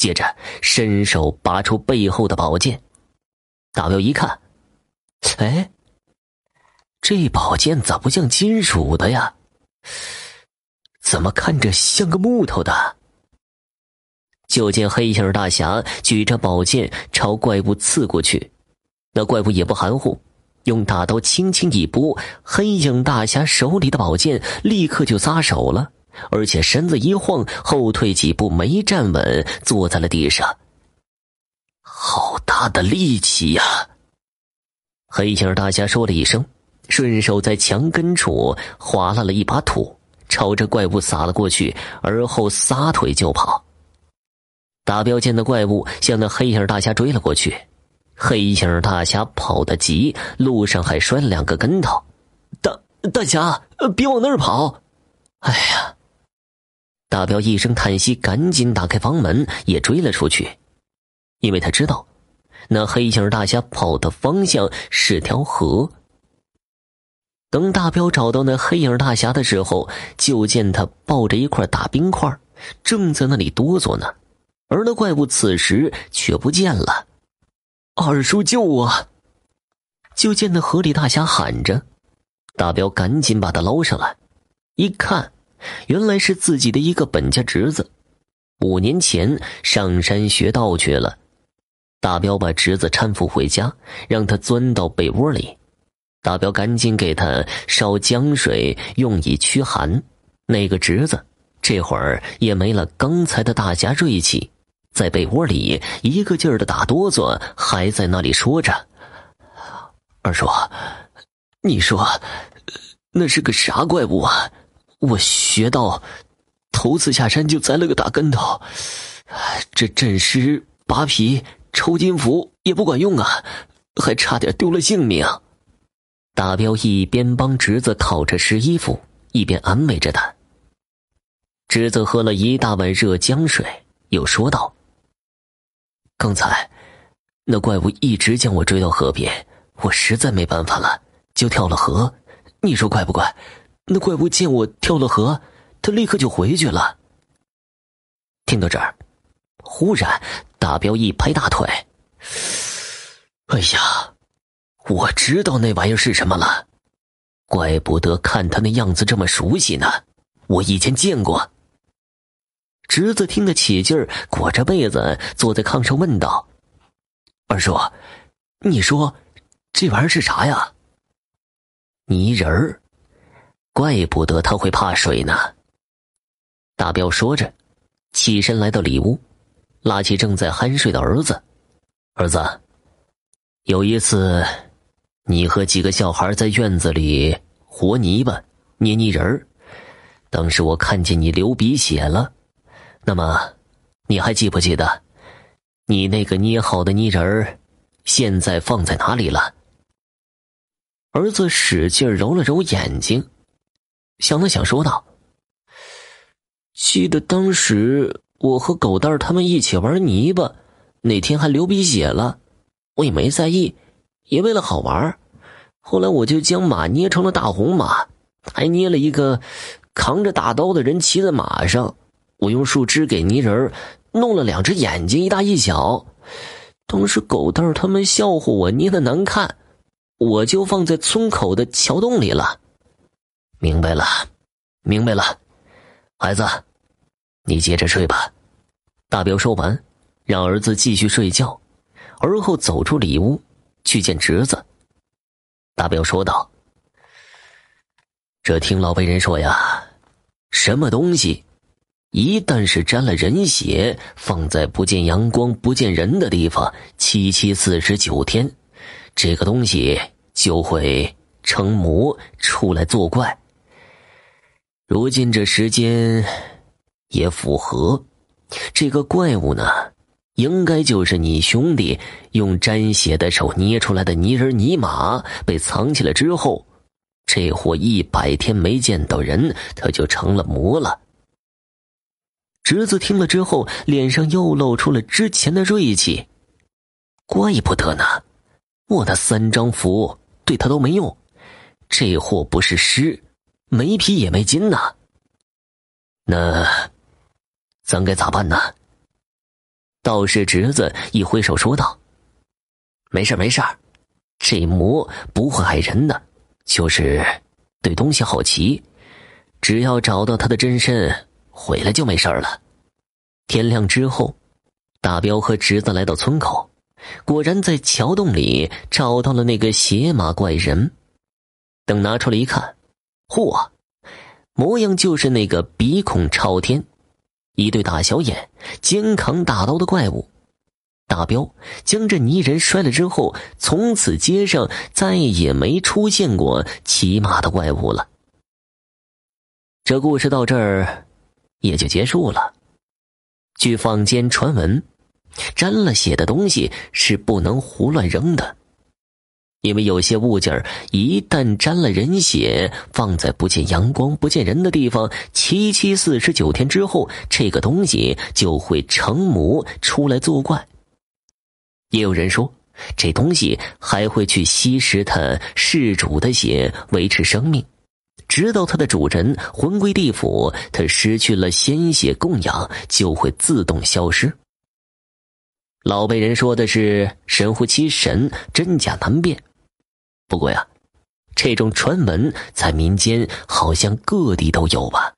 接着伸手拔出背后的宝剑。大彪一看，哎，这宝剑咋不像金属的呀？怎么看着像个木头的？就见黑影大侠举着宝剑朝怪物刺过去，那怪物也不含糊，用大刀轻轻一拨，黑影大侠手里的宝剑立刻就撒手了，而且身子一晃，后退几步，没站稳，坐在了地上。好大的力气呀！黑影大侠说了一声，顺手在墙根处划拉了一把土，朝着怪物撒了过去，而后撒腿就跑。大彪见那怪物向那黑影大侠追了过去，黑影大侠跑得急，路上还摔了两个跟头。大大侠，别往那儿跑！哎呀！大彪一声叹息，赶紧打开房门，也追了出去，因为他知道，那黑影大侠跑的方向是条河。等大彪找到那黑影大侠的时候，就见他抱着一块大冰块，正在那里哆嗦呢。而那怪物此时却不见了，二叔救我！就见那河里大侠喊着，大彪赶紧把他捞上来，一看，原来是自己的一个本家侄子，五年前上山学道去了。大彪把侄子搀扶回家，让他钻到被窝里，大彪赶紧给他烧姜水，用以驱寒。那个侄子这会儿也没了刚才的大侠锐气。在被窝里一个劲儿的打哆嗦，还在那里说着：“二叔，你说那是个啥怪物啊？我学到头次下山就栽了个大跟头，这镇尸扒皮抽筋符也不管用啊，还差点丢了性命。”大彪一边帮侄子烤着湿衣服，一边安慰着他。侄子喝了一大碗热姜水，又说道。刚才，那怪物一直将我追到河边，我实在没办法了，就跳了河。你说怪不怪？那怪物见我跳了河，他立刻就回去了。听到这儿，忽然大彪一拍大腿：“哎呀，我知道那玩意儿是什么了！怪不得看他那样子这么熟悉呢，我以前见过。”侄子听得起劲儿，裹着被子坐在炕上问道：“二叔，你说这玩意儿是啥呀？”泥人儿，怪不得他会怕水呢。大彪说着，起身来到里屋，拉起正在酣睡的儿子：“儿子，有一次，你和几个小孩在院子里和泥巴、捏泥人儿，当时我看见你流鼻血了。”那么，你还记不记得，你那个捏好的泥人儿，现在放在哪里了？儿子使劲揉了揉眼睛，想了想，说道：“记得当时我和狗蛋他们一起玩泥巴，那天还流鼻血了，我也没在意，也为了好玩。后来我就将马捏成了大红马，还捏了一个扛着大刀的人骑在马上。”我用树枝给泥人弄了两只眼睛，一大一小。当时狗蛋他们笑话我捏的难看，我就放在村口的桥洞里了。明白了，明白了，孩子，你接着睡吧。大彪说完，让儿子继续睡觉，而后走出里屋去见侄子。大彪说道：“这听老辈人说呀，什么东西？”一旦是沾了人血，放在不见阳光、不见人的地方，七七四十九天，这个东西就会成魔出来作怪。如今这时间也符合，这个怪物呢，应该就是你兄弟用沾血的手捏出来的泥人泥马，被藏起来之后，这货一百天没见到人，他就成了魔了。侄子听了之后，脸上又露出了之前的锐气。怪不得呢，我的三张符对他都没用，这货不是尸，没皮也没筋呐。那，咱该咋办呢？道士侄子一挥手说道：“没事没事这魔不会害人的，就是对东西好奇。只要找到他的真身，回来就没事了。”天亮之后，大彪和侄子来到村口，果然在桥洞里找到了那个邪马怪人。等拿出来一看，嚯，模样就是那个鼻孔朝天。一对大小眼、肩扛大刀的怪物，大彪将这泥人摔了之后，从此街上再也没出现过骑马的怪物了。这故事到这儿也就结束了。据坊间传闻，沾了血的东西是不能胡乱扔的。因为有些物件一旦沾了人血，放在不见阳光、不见人的地方，七七四十九天之后，这个东西就会成魔出来作怪。也有人说，这东西还会去吸食它事主的血，维持生命，直到它的主人魂归地府，它失去了鲜血供养，就会自动消失。老辈人说的是神乎其神，真假难辨。不过呀，这种传闻在民间好像各地都有吧。